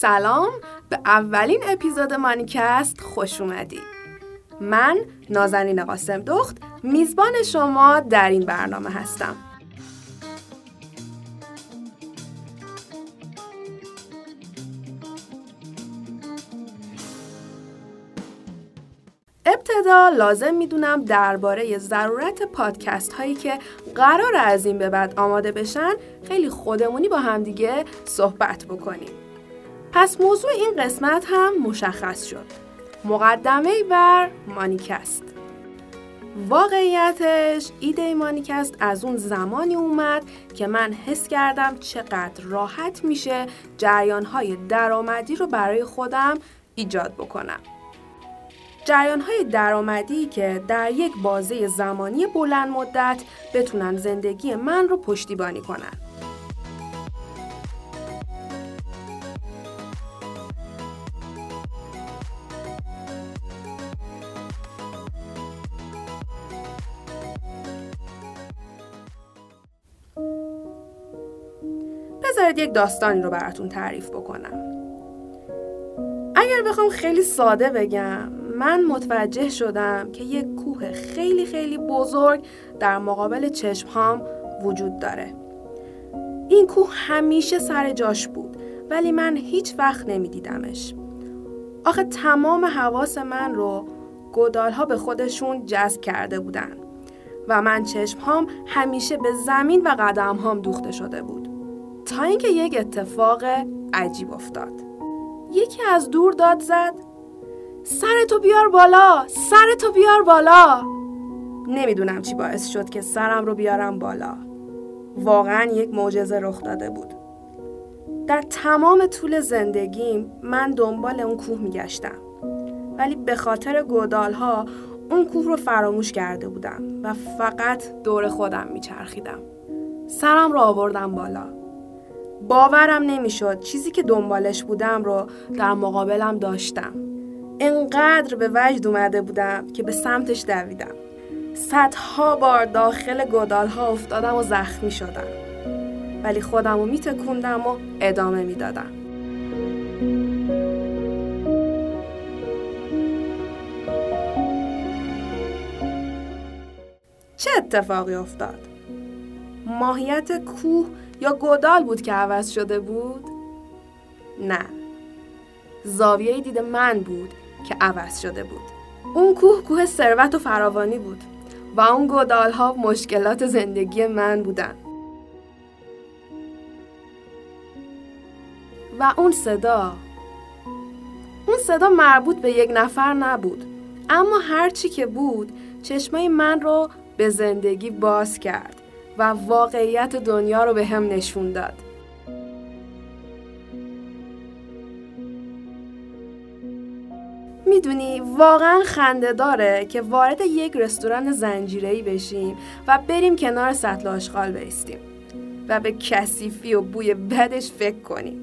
سلام به اولین اپیزود مانیکست خوش اومدی من نازنین قاسم دخت میزبان شما در این برنامه هستم ابتدا لازم می‌دونم درباره ضرورت پادکست هایی که قرار از این به بعد آماده بشن خیلی خودمونی با همدیگه صحبت بکنیم. پس موضوع این قسمت هم مشخص شد. مقدمه بر مانیکست. واقعیتش ایده مانیکست از اون زمانی اومد که من حس کردم چقدر راحت میشه جریانهای درآمدی رو برای خودم ایجاد بکنم. جریان های درآمدی که در یک بازه زمانی بلند مدت بتونن زندگی من رو پشتیبانی کنن. بذارید یک داستانی رو براتون تعریف بکنم. اگر بخوام خیلی ساده بگم من متوجه شدم که یک کوه خیلی خیلی بزرگ در مقابل چشمهام وجود داره. این کوه همیشه سر جاش بود ولی من هیچ وقت نمیدیدمش. آخه تمام حواس من رو گدالها به خودشون جذب کرده بودن و من چشمهام همیشه به زمین و قدمهام دوخته شده بود. تا اینکه یک اتفاق عجیب افتاد. یکی از دور داد زد سرتو بیار بالا سرتو بیار بالا. نمی‌دونم چی باعث شد که سرم رو بیارم بالا. واقعا یک معجزه رخ داده بود. در تمام طول زندگیم من دنبال اون کوه میگشتم. ولی به خاطر گودال ها اون کوه رو فراموش کرده بودم و فقط دور خودم میچرخیدم. سرم رو آوردم بالا. باورم نمی‌شد چیزی که دنبالش بودم رو در مقابلم داشتم. انقدر به وجد اومده بودم که به سمتش دویدم. صدها بار داخل گدال ها افتادم و زخمی شدم. ولی خودم رو میتکوندم و ادامه می‌دادم. چه اتفاقی افتاد؟ ماهیت کوه یا گودال بود که عوض شده بود؟ نه. زاویه دید من بود که عوض شده بود. اون کوه کوه ثروت و فراوانی بود و اون گودال ها مشکلات زندگی من بودن. و اون صدا. اون صدا مربوط به یک نفر نبود اما هرچی که بود چشمای من رو به زندگی باز کرد. و واقعیت دنیا رو به هم نشون داد. می‌دونی واقعا خنده داره که وارد یک رستوران زنجیره‌ای بشیم و بریم کنار سطل آشغال بیستیم و به کثیفی و بوی بدش فکر کنیم.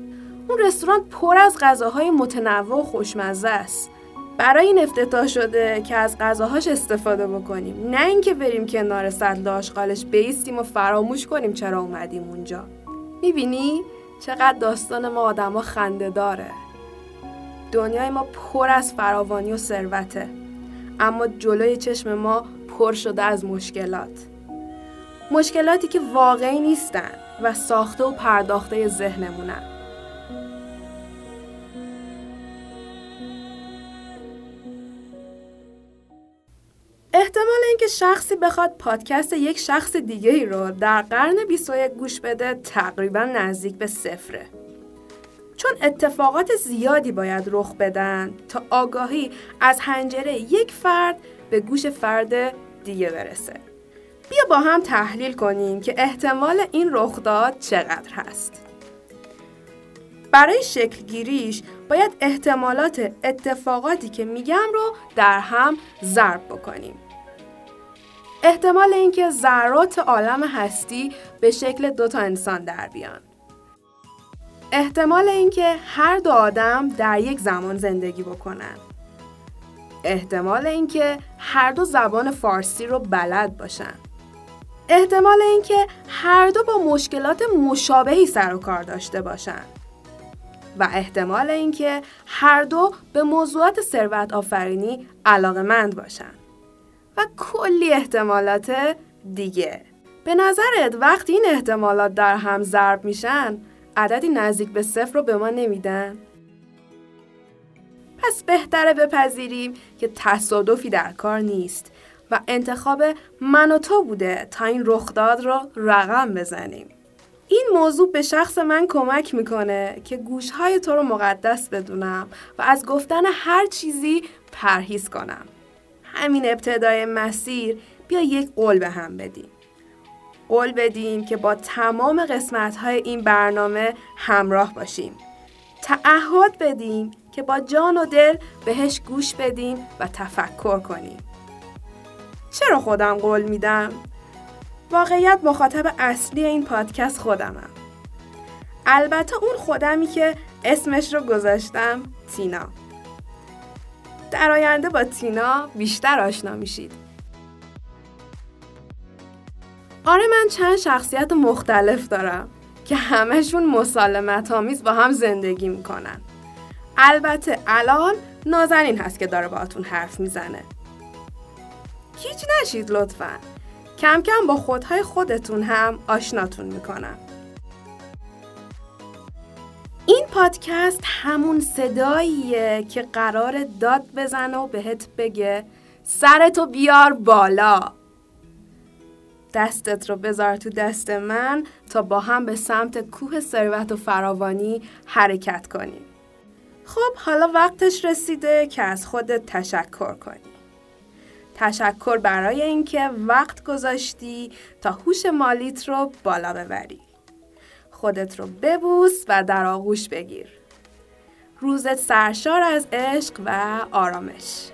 اون رستوران پر از غذاهای متنوع و خوشمزه است. برای این افتتاح شده که از غذاهاش استفاده بکنیم. نه اینکه بریم کنار سطل آشغالش بیستیم و فراموش کنیم چرا اومدیم اونجا. می‌بینی؟ چقدر داستان ما آدما خنده داره. دنیای ما پر از فراوانی و ثروته. اما جلوی چشم ما پر شده از مشکلات. مشکلاتی که واقعی نیستن و ساخته و پرداخته ذهنمونن. احتمال اینکه شخصی بخواد پادکست یک شخص دیگه ای رو در قرن 21 گوش بده تقریبا نزدیک به صفره. چون اتفاقات زیادی باید رخ بدن تا آگاهی از هنجره یک فرد به گوش فرد دیگه برسه. بیا با هم تحلیل کنیم که احتمال این رخداد چقدر هست. برای شکل گیریش باید احتمالات اتفاقاتی که میگم رو در هم ضرب بکنیم. احتمال اینکه ذرات عالم هستی به شکل دو تا انسان در بیان. احتمال اینکه هر دو آدم در یک زمان زندگی بکنن. احتمال اینکه هر دو زبان فارسی رو بلد باشن. احتمال اینکه هر دو با مشکلات مشابهی سر و کار داشته باشن. و احتمال اینکه هر دو به موضوعات ثروت آفرینی علاقه مند باشن و کلی احتمالات دیگه به نظرت وقتی این احتمالات در هم ضرب میشن عددی نزدیک به صفر رو به ما نمیدن؟ پس بهتره بپذیریم که تصادفی در کار نیست و انتخاب من و تو بوده تا این رخداد رو رقم بزنیم. این موضوع به شخص من کمک می‌کنه که گوشهای تو رو مقدس بدونم و از گفتن هر چیزی پرهیز کنم. همین ابتدای مسیر بیا یک قول به هم بدیم. قول بدیم که با تمام قسمت های این برنامه همراه باشیم. تعهد بدیم که با جان و دل بهش گوش بدیم و تفکر کنیم. چرا خودم قول میدم؟ واقعیت مخاطب اصلی این پادکست خودمم. البته اون خودمی که اسمش رو گذاشتم تینا. در آینده با تینا بیشتر آشنا میشید. آره من چند شخصیت مختلف دارم که همهشون مسالمت آمیز با هم زندگی می‌کنن. البته الان نازنین هست که داره باهاتون حرف می‌زنه. هیچ نشید لطفا. کم کم با خودهای خودتون هم آشناتون می‌کنم. پادکست همون صداییه که قرار داد بزنه و بهت بگه سرتو بیار بالا. دستت رو بذار تو دست من تا با هم به سمت کوه ثروت و فراوانی حرکت کنیم. خب حالا وقتش رسیده که از خودت تشکر کنی. تشکر برای اینکه وقت گذاشتی تا هوش مالیت رو بالا ببری. خودت رو ببوس و در آغوش بگیر. روزت سرشار از عشق و آرامش.